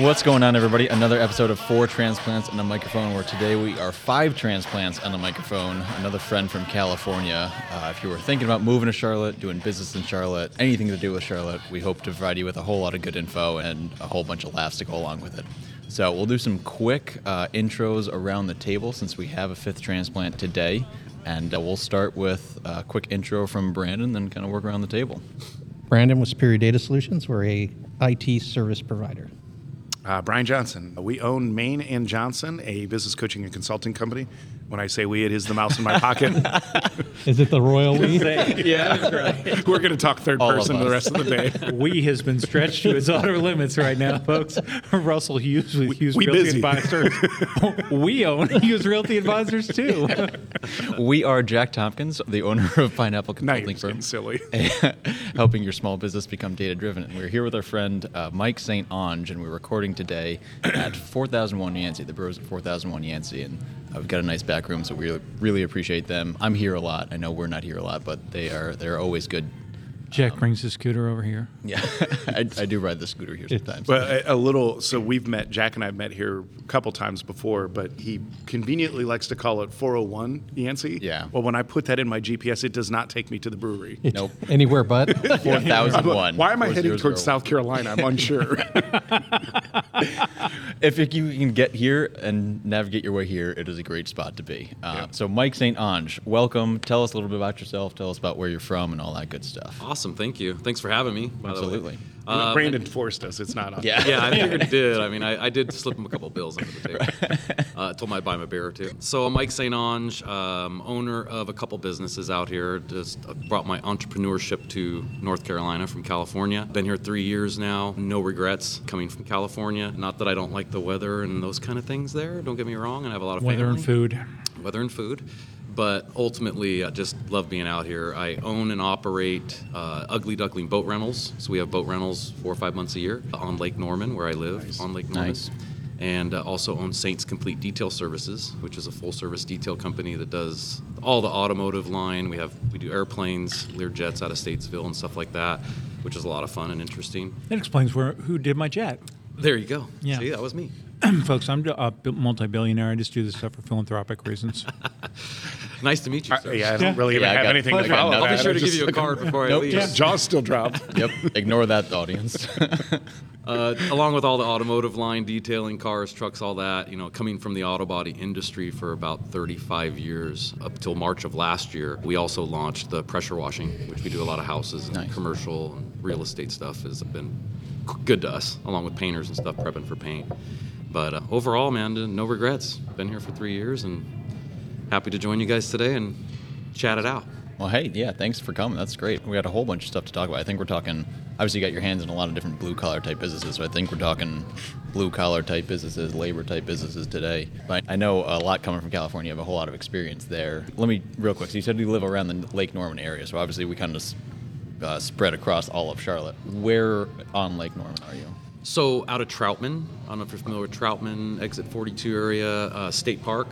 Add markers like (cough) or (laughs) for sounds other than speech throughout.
What's going on, everybody? Another episode of Four Transplants and a Microphone, where today we are five transplants and a microphone. Another friend from California. Uh, if you were thinking about moving to Charlotte, doing business in Charlotte, anything to do with Charlotte, we hope to provide you with a whole lot of good info and a whole bunch of laughs to go along with it. So we'll do some quick uh, intros around the table since we have a fifth transplant today. And uh, we'll start with a quick intro from Brandon, then kind of work around the table. Brandon with Superior Data Solutions. We're a IT service provider. Uh, Brian Johnson. We own Main and Johnson, a business coaching and consulting company. When I say we, it is the mouse in my pocket. (laughs) Is it the royal we? (laughs) Yeah, that's right. We're going to talk third All of person the rest of the day. (laughs) We has been stretched to its outer limits right now, folks. Russell Hughes with Hughes we Realty busy. Advisors. we own Hughes Realty Advisors too. We are Jack Tompkins, the owner of Pineapple Consulting just getting Firm. silly. helping your small business become data driven. And we're here with our friend uh, Mike St. Ange, and we're recording today at 4001 Yancey, the Brewers at 4001 Yancey. And we've got a nice back room, so we really, really appreciate them. I'm here a lot. I know we're not here a lot, but they are they're always good. Jack brings his scooter over here. Yeah, (laughs) I, I do ride the scooter here sometimes. Well, a, a little. So we've met. Jack and I've met here a couple times before, but he conveniently likes to call it 401 Yancey. Yeah. Well, when I put that in my GPS, it does not take me to the brewery. It's Nope. Anywhere but. (laughs) 4001. Why am I heading 4001. towards South Carolina? I'm unsure. (laughs) if you can get here and navigate your way here, it is a great spot to be. Uh, So, Mike St. Ange, welcome. Tell us a little bit about yourself. Tell us about where you're from and all that good stuff. Awesome, thank you. Thanks for having me. by the way. Absolutely. Um, Brandon forced us. It's not us. Yeah. yeah, I figured it (laughs) did. I mean, I, I did slip him a couple bills under the table. Uh, told him I'd buy him a beer or two. So I'm Mike St. Ange, um, owner of a couple businesses out here. Just uh, brought my entrepreneurship to North Carolina from California. Been here three years now. No regrets coming from California. Not that I don't like the weather and those kind of things there. Don't get me wrong. And I have a lot of Weather and food. weather and food. But ultimately, I just love being out here. I own and operate uh, Ugly Duckling Boat Rentals. So we have boat rentals four or five months a year on Lake Norman, where I live, on Lake Norman. Nice. And uh, also own Saints Complete Detail Services, which is a full-service detail company that does all the automotive line. We have we do airplanes, Lear jets out of Statesville and stuff like that, which is a lot of fun and interesting. That explains where who did my jet. There you go. Yeah. See, that was me. (clears throat) folks, I'm a multi-billionaire. I just do this stuff for philanthropic reasons. (laughs) Nice to meet you, Uh, sir. yeah, I don't Yeah. really even Yeah, I have got- anything I to got follow nothing. I'll be sure to give you a card before I Nope. leave. Yeah, (laughs) jaw's still dropped. (laughs) Yep. Ignore that, audience. Uh, along with all the automotive line detailing cars trucks all that you know coming from the auto body industry for about 35 years up till march of last year we also launched the pressure washing which we do a lot of houses and Nice. commercial and real estate stuff has been good to us along with painters and stuff prepping for paint but uh, overall man no regrets been here for three years and happy to join you guys today and chat it out Well, hey, yeah, thanks for coming. That's great. We got a whole bunch of stuff to talk about. I think we're talking. Obviously, you got your hands in a lot of different blue collar type businesses. So I think we're talking blue collar type businesses, labor type businesses today. But I know a lot coming from California. You have a whole lot of experience there. Let me real quick. So you said you live around the Lake Norman area. So obviously, we kind of uh, spread across all of Charlotte. Where on Lake Norman are you? So out of Troutman, I don't know if you're familiar with Troutman, exit 42 area, uh, State Park.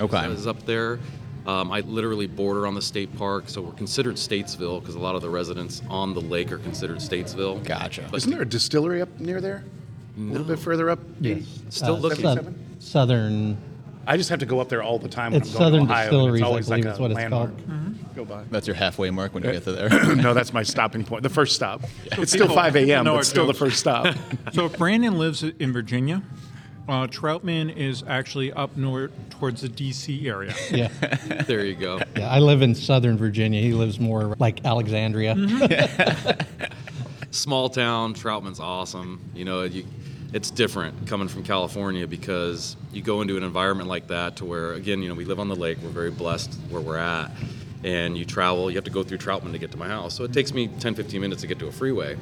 Okay. Is up there. Um, I literally border on the state park, so we're considered Statesville because a lot of the residents on the lake are considered Statesville. Gotcha. But Isn't there a distillery up near there? A little bit further up? yes. Still looking. South- 77? Southern. I just have to go up there all the time when It's I'm going Southern to Ohio. and Distilleries, it's I always believe like is a what it's landmark. called. Go by. That's your halfway mark when you get to there. (clears throat) no, that's my stopping point. The first stop. It's still 5 a.m., know but our still the jokes. first stop. (laughs) so if Brandon lives in Virginia, uh, Troutman is actually up north towards the D.C. area. (laughs) Yeah. (laughs) There you go. yeah. I live in Southern Virginia. He lives more like Alexandria. Small town, Troutman's awesome. You know, you, it's different coming from California because you go into an environment like that to where, again, you know, we live on the lake. We're very blessed where we're at. And you mm-hmm. travel, you have to go through Troutman to get to my house. So it takes me 10, 15 minutes to get to a freeway.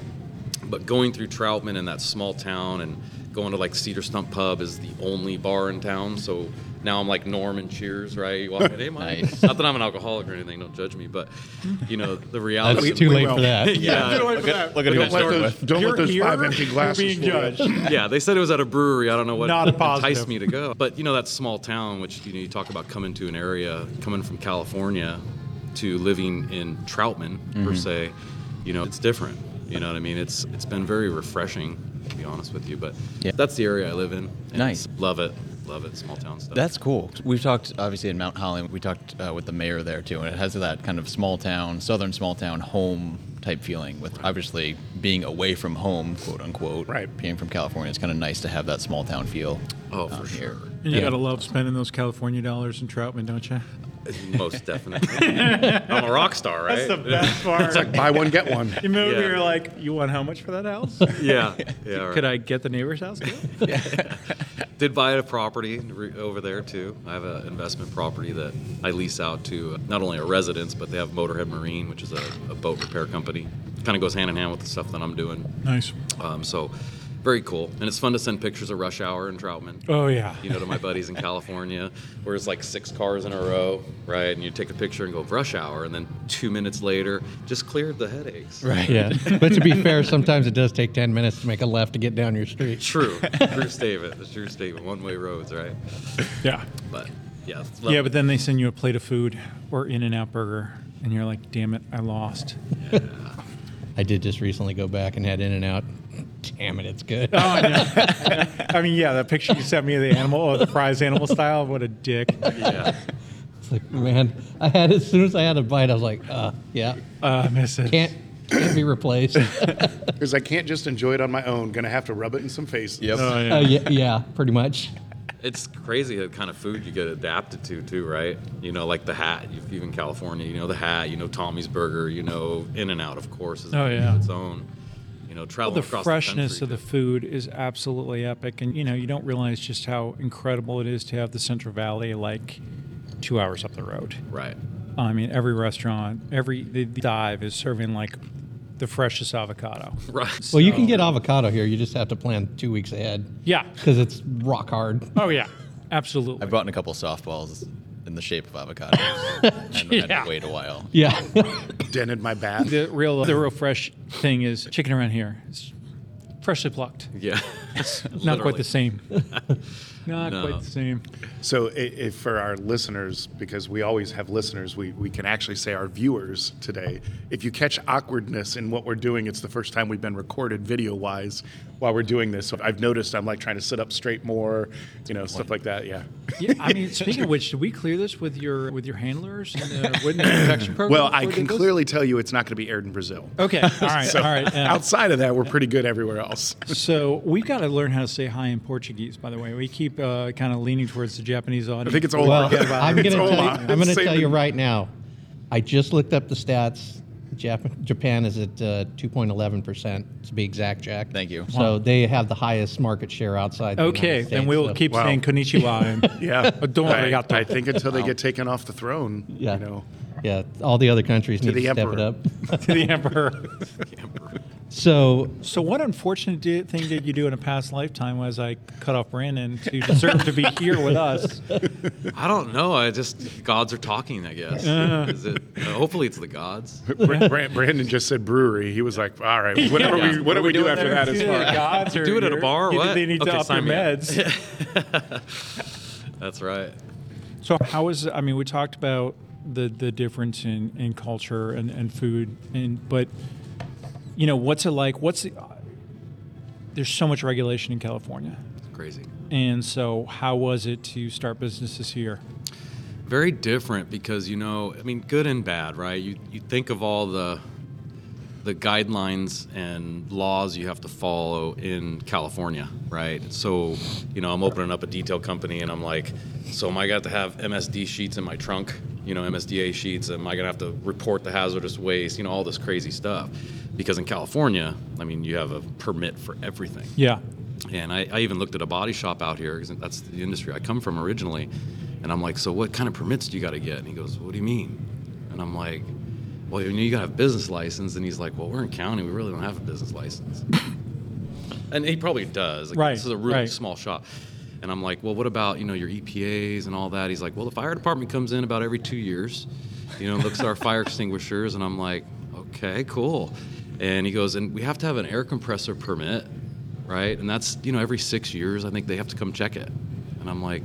But going through Troutman in that small town and going to like Cedar Stump Pub is the only bar in town. So now I'm like Norm and Cheers, right? You walk in, hey, Mike. Nice. Not that I'm an alcoholic or anything, don't judge me. But, you know, the reality That's too late for that. (laughs) Yeah. Look at, look at Don't I'm let those, with. don't let those You're five empty (laughs) you're glasses being judged. (laughs) yeah, they said it was at a brewery. I don't know what Not a enticed positive. me to go. But you know, that small town, which you know, you talk about coming to an area, coming from California to living in Troutman per se. You know, it's different. You know what I mean? It's it's been very refreshing to be honest with you. But Yeah. that's the area I live in. and Nice. Love it. Love it. Small town stuff. That's cool. We've talked obviously in Mount Holly. We talked uh, with the mayor there too, and it has that kind of small town, southern small town home type feeling. With obviously being away from home, quote unquote. Right. Being from California, it's kind of nice to have that small town feel. Oh, um, for sure. And you Yeah. gotta love spending those California dollars in Troutman, don't you? Most definitely. (laughs) I'm a rock star, right? That's the best (laughs) part. It's like buy one, get one. You move, Yeah. you're like, you want how much for that house? (laughs) yeah. Yeah. Right. Could I get the neighbor's house? too? Yeah. Did buy a property re- over there too. I have an investment property that I lease out to not only a residence, but they have Motorhead Marine, which is a, a boat repair company. Kind of goes hand in hand with the stuff that I'm doing. Nice. Um, so, very cool, and it's fun to send pictures of rush hour in Troutman. Oh yeah. You know, to my buddies in (laughs) California, where it's like six cars in a row, right? And you take a picture and go rush hour, and then two minutes later, just cleared the headaches. Right. Yeah. (laughs) but to be fair, sometimes it does take 10 minutes to make a left to get down your street. True, (laughs) true statement. It's true statement. One way roads, right? Yeah. But yeah, Yeah, but then they send you a plate of food or In and Out burger, and you're like, damn it, I lost. I did just recently go back and had In and Out. Damn it, it's good. Oh, I know. (laughs) I mean, yeah, that picture you sent me of the animal, or the prize animal style, what a dick. yeah. It's like, man, I had as soon as I had a bite, I was like, uh, yeah, Uh, I miss it. can't can't be replaced. (laughs) Because I can't just enjoy it on my own. Gonna have to rub it in some faces. Yep. Oh, uh, yeah. yeah, yeah, pretty much. It's crazy the kind of food you get adapted to too, right? You know, like the hat. Even California, you know the hat. You know Tommy's Burger. You know In and Out, of course, is Oh, yeah. its own. You know, Well, the across freshness the of the food is absolutely epic, and you know you don't realize just how incredible it is to have the Central Valley like two hours up the road. right. I mean, every restaurant, every the dive is serving like the freshest avocado. Right. Well, you can get avocado here. You just have to plan two weeks ahead Yeah. because it's rock hard. Oh yeah. Absolutely. I've bought a couple softballs in the shape of avocado, (laughs) and had to wait a while. Yeah. (laughs) Dented my bath. the real the real (laughs) fresh thing is chicken around here. It's freshly plucked. Yeah. Not quite the same. Not No. quite the same. So, i if for our listeners, because we always have listeners, we, we can actually say our viewers today. If you catch awkwardness in what we're doing, it's the first time we've been recorded video wise while we're doing this. So I've noticed I'm like trying to sit up straight more, you know, stuff like that. Yeah. Yeah, I mean, speaking of which, did we clear this with your with your handlers and the witness (coughs) protection program? Well, I can clearly tell you it's not going to be aired in Brazil. Okay, all (laughs) right, So all right. uh, outside of that, we're pretty good everywhere else. so we've got to learn how to say hi in Portuguese. By the way, we keep uh, kind of leaning towards the Japanese audience. I think it's old. well, about I'm going to tell you, I'm going to tell you right now. I just looked up the stats. Jap- Japan is at uh, 2.11 percent to be exact, Jack. Thank you. So they have the highest market share outside. the okay, United then we'll so- keep Wow. saying konnichiwa. (laughs) And, Yeah. Don't I, arigato. I think until they get taken off the throne, Yeah. you know. Yeah, all the other countries need the to step it up. (laughs) to the emperor. (laughs) So So, what unfortunate di- thing did you do in a past lifetime was I cut off Brandon to deserve to be here with us? I don't know. I just gods are talking. I guess. Is it? Uh, hopefully, it's the gods. Bra- Bra- Brandon just said brewery. He was like, all right, whatever Yeah. we, what do we do after that? It's Is either fine. gods or Do it at a bar or either what? They need Okay, to up sign your me up. meds. (laughs) That's right. So how is I mean we talked about the the difference in, in culture and, and food and but you know what's it like what's the, there's so much regulation in California It's crazy. and so how was it to start businesses here Very different because you know, I mean, good and bad, right? You you think of all the the guidelines and laws you have to follow in California, right? So, you know, I'm opening up a detail company and I'm like, so am I got to have MSD sheets in my trunk? You know, MSDA sheets? Am I gonna have to report the hazardous waste? You know, all this crazy stuff. Because in California, I mean, you have a permit for everything. yeah And I, I even looked at a body shop out here because that's the industry I come from originally. And I'm like, so what kind of permits do you got to get? And he goes, what do you mean? And I'm like, well, you know, you got to have a business license. And he's like, well, we're in county. We really don't have a business license. (laughs) and he probably does. Like, Right, This is a really right. small shop. And I'm like, well, what about, you know, your EPAs and all that? He's like, well, the fire department comes in about every two years, you know, looks at our fire (laughs) extinguishers. And I'm like, okay, cool. And he goes, and we have to have an air compressor permit, right? And that's, you know, every six years, I think they have to come check it. And I'm like,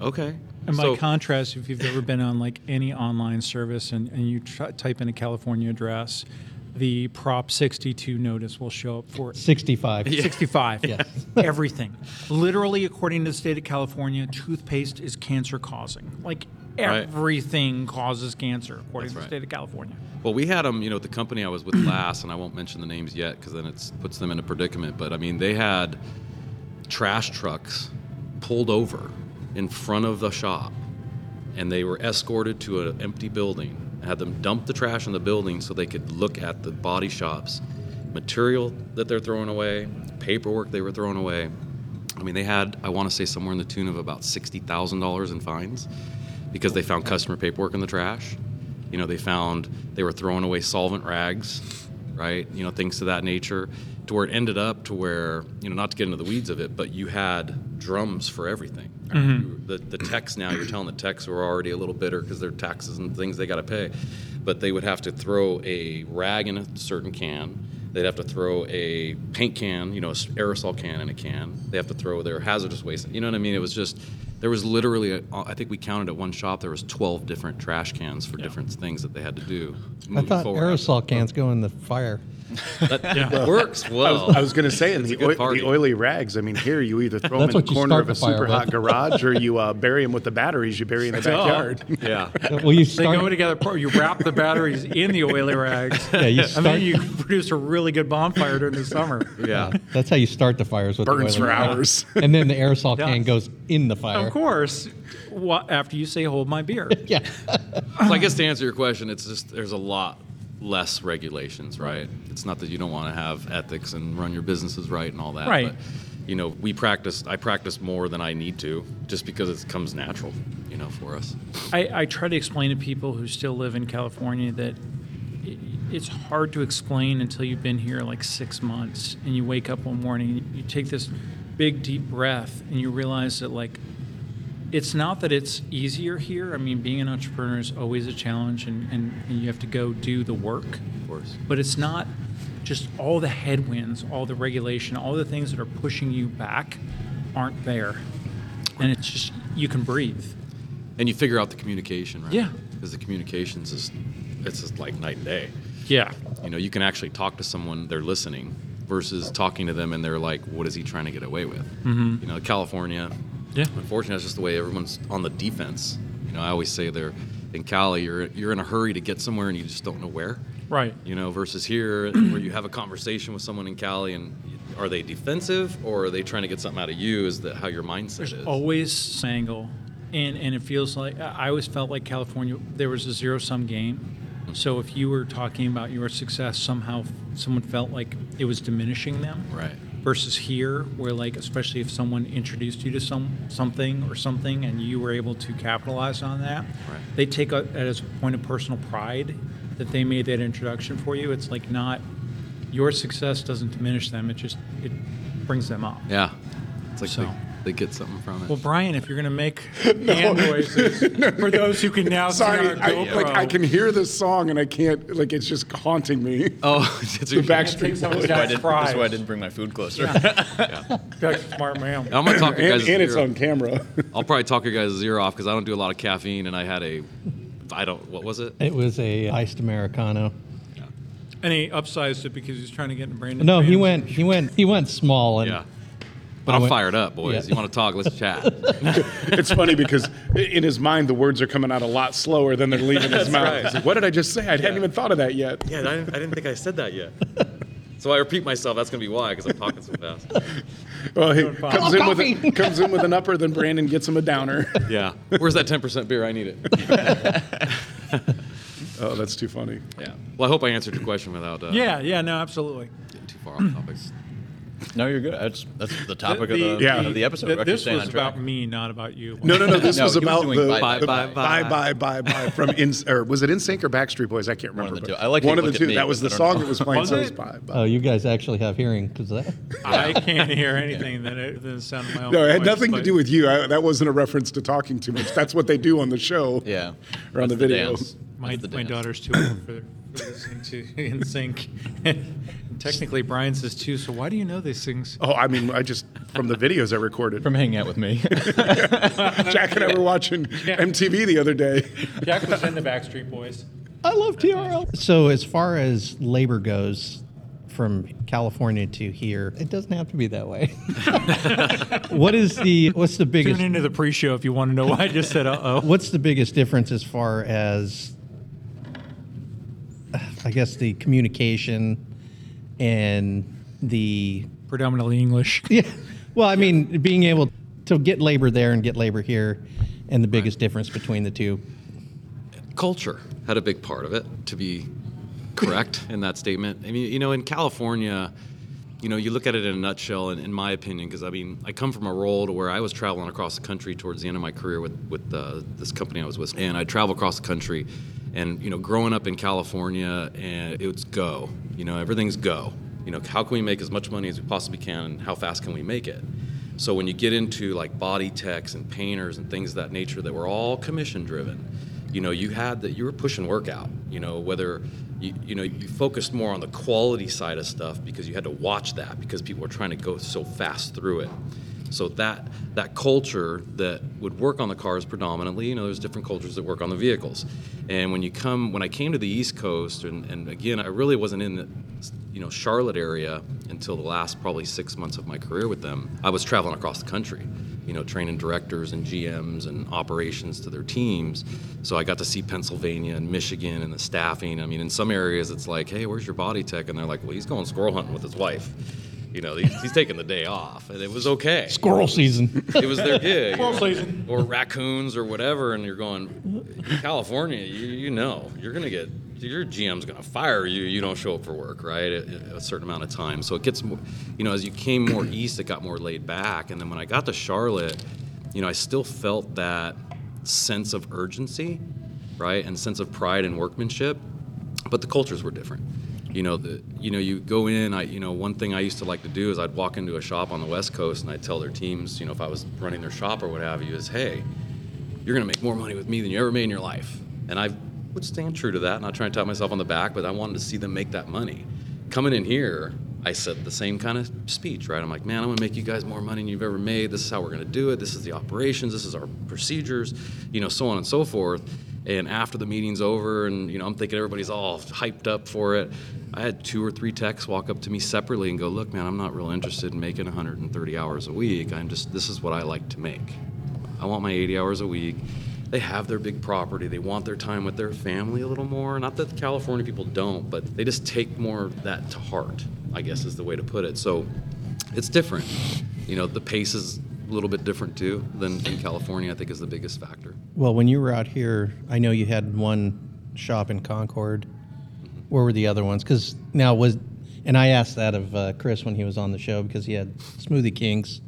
okay. and by So- contrast if you've ever been on like any online service and, and you try, type in a California address the Prop 62 notice will show up for it. 65. 65. Yes. (laughs) Everything. Literally, according to the state of California, toothpaste is cancer causing. Like Right. everything causes cancer, according to the right. state of California. Well, we had them, you know, the company I was with (clears throat) last, and I won't mention the names yet because then it puts them in a predicament. But I mean, they had trash trucks pulled over in front of the shop, and they were escorted to an empty building. Had them dump the trash in the building so they could look at the body shops, material that they're throwing away, paperwork they were throwing away. I mean, they had, I want to say, somewhere in the tune of about sixty thousand dollars in fines because they found customer paperwork in the trash. You know, they found they were throwing away solvent rags, right? You know, things to that nature, to where it ended up to where, you know, not to get into the weeds of it, but you had drums for everything. Mm-hmm. You- the, the techs now, you're telling the techs who are already a little bitter because their taxes and things they got to pay, but they would have to throw a rag in a certain can. They'd have to throw a paint can, you know, an aerosol can in a can. They have to throw their hazardous waste. You know what I mean? It was just there was literally, a, I think we counted at one shop there was 12 different trash cans for different things that they had to do. I thought forward. aerosol cans go in the fire. That (laughs) works well. I was going to say, in the, a good oi- party. the oily rags, I mean, here you either throw them in the corner of a super hot garage or you uh, bury them with the batteries you bury in the backyard. (laughs) yeah. Well, you start, They go together. pro- You wrap the batteries in the oily rags. (laughs) Yeah, you and start- then you produce a really good bonfire during the summer. Yeah. That's how you start the fires with the Burns for oiling rag. hours. And then the aerosol Yeah. can goes in the fire. Of course, wha- after you say "hold my beer." (laughs) Yeah. So I guess to answer your question, it's just there's a lot less regulations, right? It's not that you don't want to have ethics and run your businesses right and all that. Right. But, you know, we practice. I practice more than I need to, just because it comes natural, you know, for us. I, I try to explain to people who still live in California that i- it's hard to explain until you've been here like six months and you wake up one morning, you take this big deep breath and you realize that like it's not that it's easier here. I mean, being an entrepreneur is always a challenge and, and, and you have to go do the work. Of course. But it's not just all the headwinds, all the regulation, all the things that are pushing you back aren't there. And it's just, you can breathe. And you figure out the communication, right? Yeah. Because the communications is, it's just like night and day. Yeah. You know, you can actually talk to someone, they're listening, versus talking to them and they're like, what is he trying to get away with? Mm-hmm. You know, California, Yeah. unfortunately, that's just the way everyone's on the defense. You know, I always say they're in Cali, you're, you're in a hurry to get somewhere and you just don't know where. Right. You know, versus here, (clears throat) where you have a conversation with someone in Cali and are they defensive or are they trying to get something out of you? Is that how your mindset There's is? always angle, and and it feels like I always felt like California there was a zero sum game. Mm-hmm. So if you were talking about your success, somehow someone felt like it was diminishing them. Right. Versus here, where like especially if someone introduced you to some something or something, and you were able to capitalize on that, Right. they take it as a point of personal pride that they made that introduction for you. It's like not your success doesn't diminish them; it just it brings them up. Yeah. It's like So- they, they get something from it. Well, Brian, if you're going to make (laughs) hand noises (laughs) for those who can now Sorry, see our I, GoPro, like I can hear this song and I can't. Like it's just haunting me. oh, (laughs) it's The Backstreet Take Boys. That's why, I didn't, that's why I didn't bring my food closer. That's smart man. I'm gonna talk you and, guys. and it's ear- on camera. I'll probably talk your guys' ear off because I don't do a lot of caffeine, and I had a, I don't. What was it? It was a iced americano. And he upsized it because he's trying to get in Brandon. No, he Brandon's- went. He went. He went small. And Yeah. But I I'm went- fired up, boys. Yeah. You want to talk? Let's chat. (laughs) it's funny because in his mind the words are coming out a lot slower than they're leaving his (laughs) mouth. right. Like, what did I just say? I hadn't even thought of that yet. yeah, I didn't, I didn't think I said that yet. (laughs) So I repeat myself. That's gonna be why, because I'm talking so fast. Well, he comes in with a, comes in with an upper, then Brandon gets him a downer. Yeah. Where's that 10% beer? I need it. Oh, that's too funny. Yeah. Well, I hope I answered your question without uh, Yeah, yeah, no, absolutely. getting too far off topic. No, you're good. That's, that's the topic of, The- the, Yeah. of the episode. th- We're actually this staying was on track. about me, not about you. No, no, no. This (laughs) No, was he was about doing the bye, the bye, bye, bye. bye, bye, bye from in, or was it NSYNC or Backstreet Boys? I can't One remember. of the but two. I like one how of the look at two. me, that was but the I don't song know. that was playing. Was so it was it? bye, bye. oh, you guys actually have hearing because that. (laughs) I can't hear anything than, it, than the sound of my own No, it had voice, nothing to but- do with you. I, that wasn't a reference to talking too much. That's what they do on the show. Yeah. Or on That's the video. dance. My, the my dance. daughter's too old for, for listening to (laughs) NSYNC. (laughs) Technically, Brian says too. So why do you know these things? Oh, I mean, I just from the videos I recorded. From hanging out with me. (laughs) Jack and I were watching Yeah. MTV the other day. Jack was in the Backstreet Boys. I love TRL. So as far as labor goes, from California to here, it doesn't have to be that way. what is the what's the biggest Tune into the pre-show if you want to know why I just said uh oh. what's the biggest difference as far as I guess the communication and the Predominantly English. (laughs) yeah. Well, I mean, being able to get labor there and get labor here, and the biggest difference between the two. culture had a big part of it to be correct in that statement i mean you know in california you know you look at it in a nutshell in, in my opinion because i mean i come from a role to where i was traveling across the country towards the end of my career with, with uh, this company i was with and i travel across the country and you know growing up in california and it was go. You know everything's go. You know how can we make as much money as we possibly can and how fast can we make it? So when you get into like body techs and painters and things of that nature that were all commission driven you know you had that you were pushing work out. You know whether you, you know you focused more on the quality side of stuff because you had to watch that because people were trying to go so fast through it so that that culture that would work on the cars predominantly you know there's different cultures that work on the vehicles and when you come when i came to the east coast and, and again i really wasn't in the you know charlotte area until the last probably six months of my career with them i was traveling across the country you know, training directors and GMs and operations to their teams. So I got to see Pennsylvania and Michigan and the staffing. I mean, in some areas it's like, hey, where's your body tech? And they're like, well, he's going squirrel hunting with his wife. You know, he's, he's taking the day off, and it was okay. Squirrel season. It was their gig. (laughs) Squirrel season. Or raccoons or whatever, and you're going, California, you, you know, you're going to get, your GM's going to fire you. You don't show up for work, right? At, at a certain amount of time. So it gets more, you know, as you came more (clears throat) east, it got more laid back. And then when I got to Charlotte, you know, I still felt that sense of urgency, right? And sense of pride and workmanship, but the cultures were different. You know, the, you know, you go in. I, you know, one thing I used to like to do is I'd walk into a shop on the West Coast and I'd tell their teams, you know, if I was running their shop or what have you, is, hey, you're going to make more money with me than you ever made in your life. And I would stand true to that, not trying to tap myself on the back, but I wanted to see them make that money. Coming in here, I said the same kind of speech, right? I'm like, man, I'm gonna make you guys more money than you've ever made. This is how we're gonna do it. This is the operations. This is our procedures, you know, so on and so forth. And after the meeting's over, and you know, I'm thinking everybody's all hyped up for it. I had two or three techs walk up to me separately and go, "Look, man, I'm not real interested in making 130 hours a week. I'm just this is what I like to make. I want my 80 hours a week." They have their big property. They want their time with their family a little more. Not that California people don't, but they just take more of that to heart. I guess is the way to put it. So it's different. You know, the pace is a little bit different too than in California. I think is the biggest factor. Well, when you were out here, I know you had one shop in Concord. Where were the other ones? Because now was, and I asked that of uh, Chris when he was on the show because he had Smoothie Kings,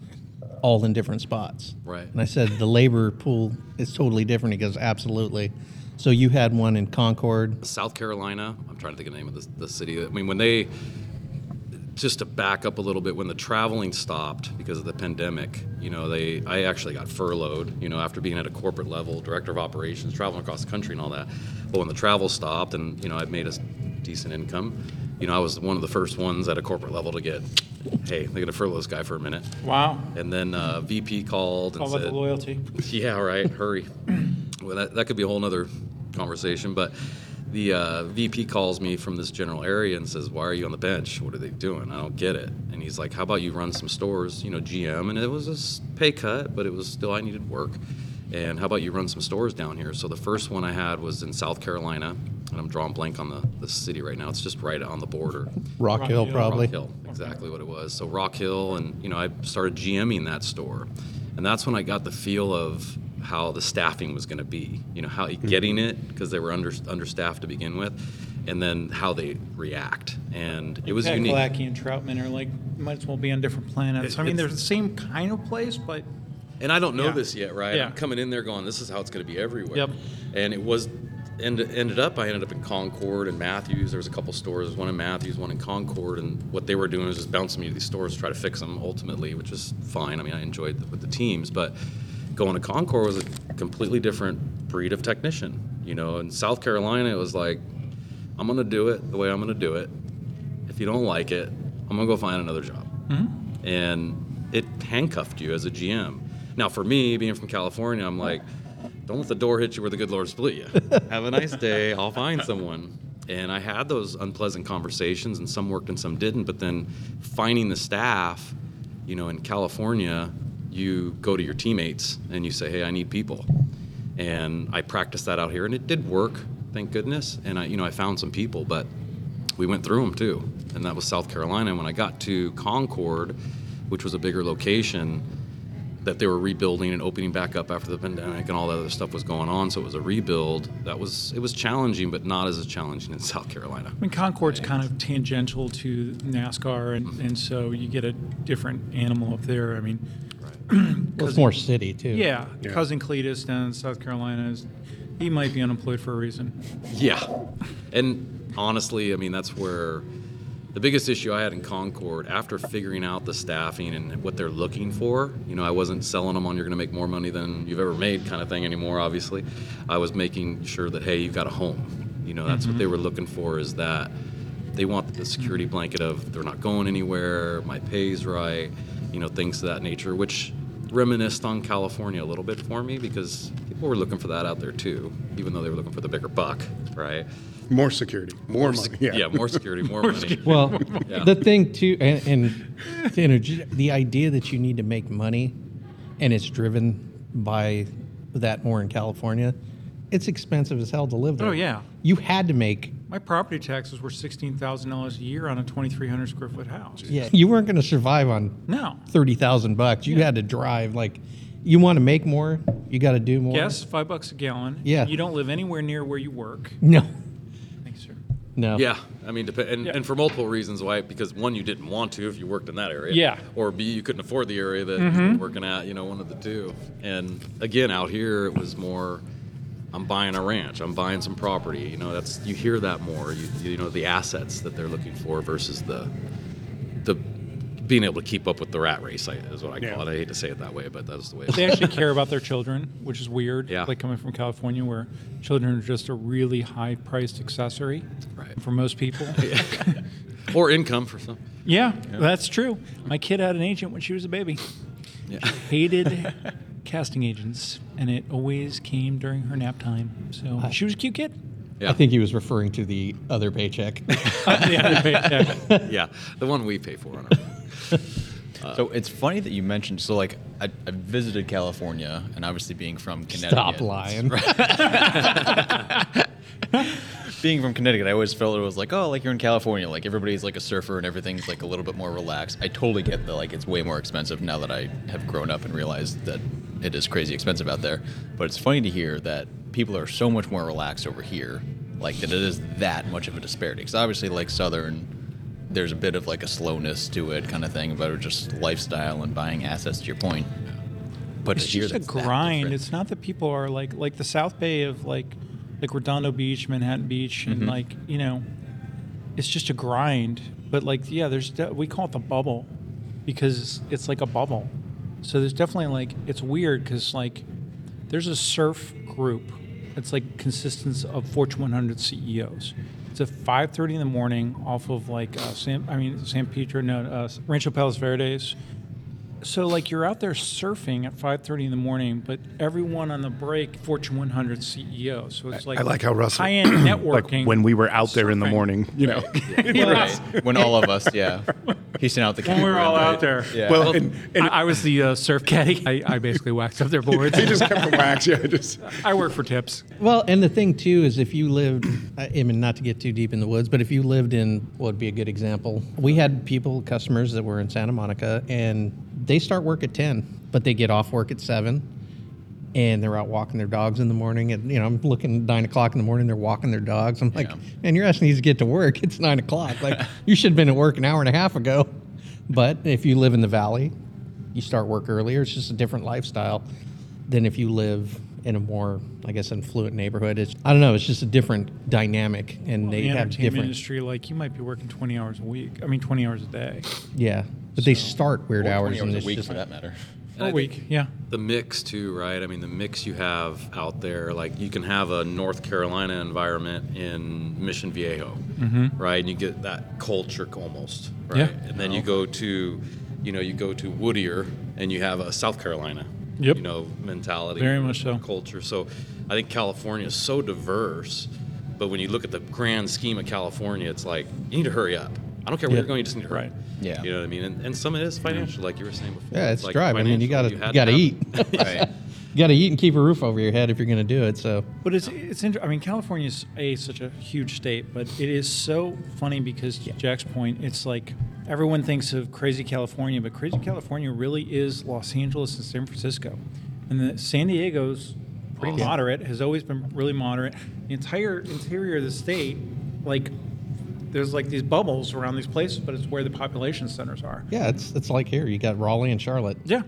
all in different spots. Right. And I said the labor pool is totally different. He goes, absolutely. So you had one in Concord. South Carolina. I'm trying to think of the name of the, the city. I mean, when they just to back up a little bit, when the traveling stopped because of the pandemic, you know, they I actually got furloughed, you know, after being at a corporate level, director of operations, traveling across the country and all that. But when the travel stopped and, you know, I'd made a decent income, you know, I was one of the first ones at a corporate level to get, hey, they're gonna furlough this guy for a minute. Wow. And then uh, VP called and All about said, the loyalty. (laughs) yeah, right. Hurry. well, that, that could be a whole nother conversation. But the uh, VP calls me from this general area and says, "Why are you on the bench? What are they doing? I don't get it." And he's like, "How about you run some stores? You know, GM." And it was a s- pay cut, but it was still I needed work. And how about you run some stores down here? So the first one I had was in South Carolina, and I'm drawing blank on the, the city right now. It's just right on the border. Rock, Rock Hill, Hill. probably. Rock Hill, exactly what it was. So Rock Hill, and you know, I started GMing that store, and that's when I got the feel of how the staffing was going to be. You know, how mm-hmm. getting it because they were under understaffed to begin with, and then how they react, and it was unique. Packalacki and Troutman are like might as well be on different planets. It- I mean, they're the same kind of place, but And I don't know Yeah. this yet, right? Yeah. I'm coming in there going, this is how it's going to be everywhere. Yep. And it was, ended, ended up, I ended up in Concord and Matthews. There was a couple stores, one in Matthews, one in Concord, and what they were doing was just bouncing me to these stores to try to fix them ultimately, which was fine. I mean, I enjoyed it with the teams, but going to Concord was a completely different breed of technician. You know, in South Carolina, it was like, I'm going to do it the way I'm going to do it. If you don't like it, I'm going to go find another job mm-hmm. and it handcuffed you as a GM. Now, for me, being from California, I'm like, don't let the door hit you where the good Lord split you. (laughs) Have a nice day. I'll find someone. And I had those unpleasant conversations, and some worked and some didn't. But then finding the staff, you know, in California, you go to your teammates and you say, "Hey, I need people," and I practiced that out here, and it did work, thank goodness. And I, you know, I found some people, but we went through them too, and that was South Carolina. And when I got to Concord, which was a bigger location, that they were rebuilding and opening back up after the pandemic and all that other stuff was going on, so it was a rebuild. That was it was challenging, but not as challenging in (laughs) South Carolina. I mean, Concord's kind of tangential to NASCAR, and, mm-hmm. and so you get a different animal up there. I mean, (clears throat) Well, it's more city too. yeah, Yeah. cousin Cletus down in South Carolina is he might be unemployed for a reason. Yeah. And honestly, I mean, that's where the biggest issue I had in Concord, after figuring out the staffing and what they're looking for, you know, I wasn't selling them on you're going to make more money than you've ever made kind of thing anymore, obviously. I was making sure that, hey, you've got a home. You know, that's what mm-hmm. they were looking for is that they want the security blanket of they're not going anywhere, my pay's right, you know, things of that nature, which reminisced on California a little bit for me because people were looking for that out there too, even though they were looking for the bigger buck, right? More security, more money. Yeah. Yeah, more security, more (laughs) money. Well, Yeah. the thing too, and, and to interj- the idea that you need to make money, and it's driven by that more in California, it's expensive as hell to live oh, there. Oh, yeah. you had to make. My property taxes were sixteen thousand dollars a year on a twenty three hundred square foot house. Yeah, you weren't going to survive on No. thirty thousand bucks. You Yeah. had to drive like. You want to make more, you got to do more. Gas five bucks a gallon. Yeah. You don't live anywhere near where you work. No. Thanks, sir. No. Yeah, I mean, dep- and, Yeah. and for multiple reasons why. Because one, you didn't want to if you worked in that area. Yeah. Mm-hmm. Or B, you couldn't afford the area that you were working at. You know, one of the two. And again, out here, it was more. I'm buying a ranch. I'm buying some property. You know, that's you hear that more. You, you know, the assets that they're looking for versus the the being able to keep up with the rat race. Is what I call Yeah. it. I hate to say it that way, but that's the way. It They actually care about (laughs) their children, which is weird. Yeah. Like coming from California, where children are just a really high priced accessory Right. for most people. (laughs) (laughs) or income for some. yeah, that's true. My kid had an agent when she was a baby. Yeah. Hated (laughs) casting agents, and it always came during her nap time. So she was a cute kid. Yeah. I think he was referring to the other paycheck. (laughs) yeah, (laughs) yeah. yeah, the one we pay for on our. So it's funny that you mentioned. So like, I, I visited California, and obviously being from Connecticut. Stop lying. (laughs) Being from Connecticut, I always felt it was like, oh, like you're in California, like everybody's like a surfer and everything's like a little bit more relaxed. I totally get that, like it's way more expensive now that I have grown up and realized that it is crazy expensive out there. But it's funny to hear that people are so much more relaxed over here, like that it is that much of a disparity. Because obviously, like Southern, there's a bit of like a slowness to it, kind of thing about just lifestyle and buying assets. To your point, but It's just a grind. It's not that people are like like the South Bay of like like Redondo Beach, Manhattan Beach, and Mm-hmm. like you know, it's just a grind. But like yeah, there's de- we call it the bubble because it's like a bubble. So there's definitely like it's weird because like there's a surf group. It's like consistence of Fortune 100 CEOs. It's at 5:30 in the morning off of like uh, San, I mean San Pedro, no, uh, Rancho Palos Verdes. So like you're out there surfing at 5:30 in the morning, but everyone on the break Fortune 100 CEO. So it's like I like how Russell, high-end (clears throat) like networking. when we were out there in the morning, you know. (laughs) right. when all of us, yeah, (laughs) he sent out the. When we're camera all out there. Yeah. Well, and, and I, I was the uh, surf caddy. I, I basically waxed up their (laughs) boards. he just kept the wax. Yeah, I just I work for tips. Well, and the thing too is if you lived, I I mean, not to get too deep in the woods, but if you lived in what would be a good example, we had people, customers that were in Santa Monica, and they start work at ten, but they get off work at seven, and they're out walking their dogs in the morning. And you know, I'm looking nine o'clock in the morning, they're walking their dogs. I'm like, Yeah. man, your ass needs to get to work. It's nine o'clock. Like you should have been at work an hour and a half ago. But if you live in the valley, you start work earlier. It's just a different lifestyle than if you live in a more, I guess, affluent neighborhood. It's I don't know. It's just a different dynamic, and they the have entertainment different. industry, like you might be working 20 hours a week. I mean, 20 hours a day. Yeah, but they start weird Or 20 hours, and hours it's a week just for that matter. And I a think- week, yeah. the mix too, right? I mean, the mix you have out there, like you can have a North Carolina environment in Mission Viejo, mm-hmm. right? And you get that culture almost, right? Yeah. And then you go to, you know, you go to Whittier and you have a South Carolina, Yep. you know, mentality, Very much so. culture. So I think California is so diverse, but when you look at the grand scheme of California, it's like you need to hurry up. I don't care where Yeah. you're going, you just need to hurry. Right. Yeah. You know what I mean? And, and some of it is financial, like you were saying before. Yeah, it's like drive. I mean, you gotta financial, you gotta had eat. (laughs) Right. you gotta eat and keep a roof over your head if you're gonna do it. So But it's it's inter- I mean California is a such a huge state, but it is so funny because to Jack's point, it's like everyone thinks of crazy California, but crazy California really is Los Angeles and San Francisco, and the San Diego's pretty Awesome. moderate, has always been really moderate. The entire interior of the state, like there's like these bubbles around these places, but it's where the population centers are. yeah, it's it's like here. You got Raleigh and Charlotte, Yeah.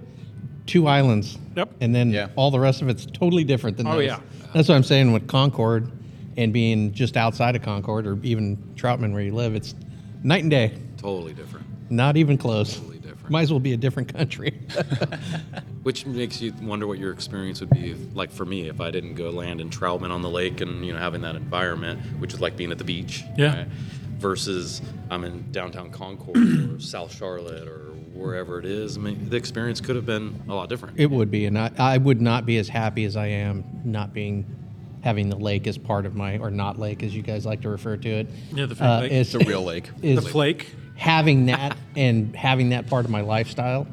two islands. Yep. And then Yeah. all the rest of it's totally different than Oh, those. yeah. That's what I'm saying with Concord and being just outside of Concord or even Troutman where you live. It's night and day. Totally different. Not even close. Totally different. Might as well be a different country. (laughs) Which makes you wonder what your experience would be if, like for me if I didn't go land in Troutman on the lake and you know having that environment, which is like being at the beach. Yeah. Versus I'm in downtown Concord or (clears throat) South Charlotte or wherever it is. I mean, the experience could have been a lot different. it would be, and I, I would not be as happy as I am not being having the lake as part of my or not lake as you guys like to refer to it. Yeah, the fake Uh, lake. is- It's a real lake. is The flake. Having that and having that part of my lifestyle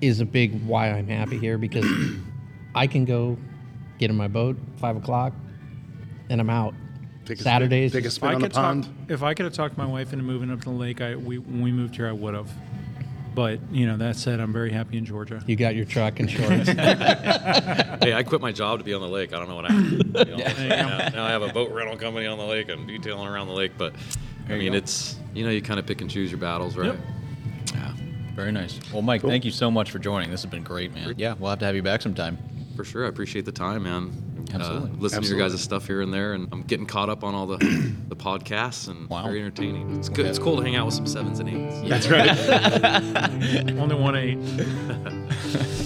is a big why I'm happy here because I can go get in my boat five o'clock and I'm out. Take Saturdays. Spin, take a If spin I on the could talk, pond. if I could have talked my wife into moving up to the lake, I we when we moved here, I would have. But you know, that said, I'm very happy in Georgia. you got your truck and shorts. (laughs) (laughs) hey, I quit my job to be on the lake. I don't know what happened. You know, There you now, now I have a boat rental company on the lake and detailing around the lake. But I mean, it's you know you kind of pick and choose your battles, right? Yep. Yeah, Very nice. Well, Mike, thank you so much for joining. This has been great, man. Yeah, we'll have to have you back sometime. for sure. I appreciate the time, man. Absolutely. Uh, listen to your guys' stuff here and there, and I'm getting caught up on all the the podcasts and Wow. very entertaining. It's good. It's cool to hang out with some sevens and eights. That's right. (laughs) (laughs) Only one eight. (laughs)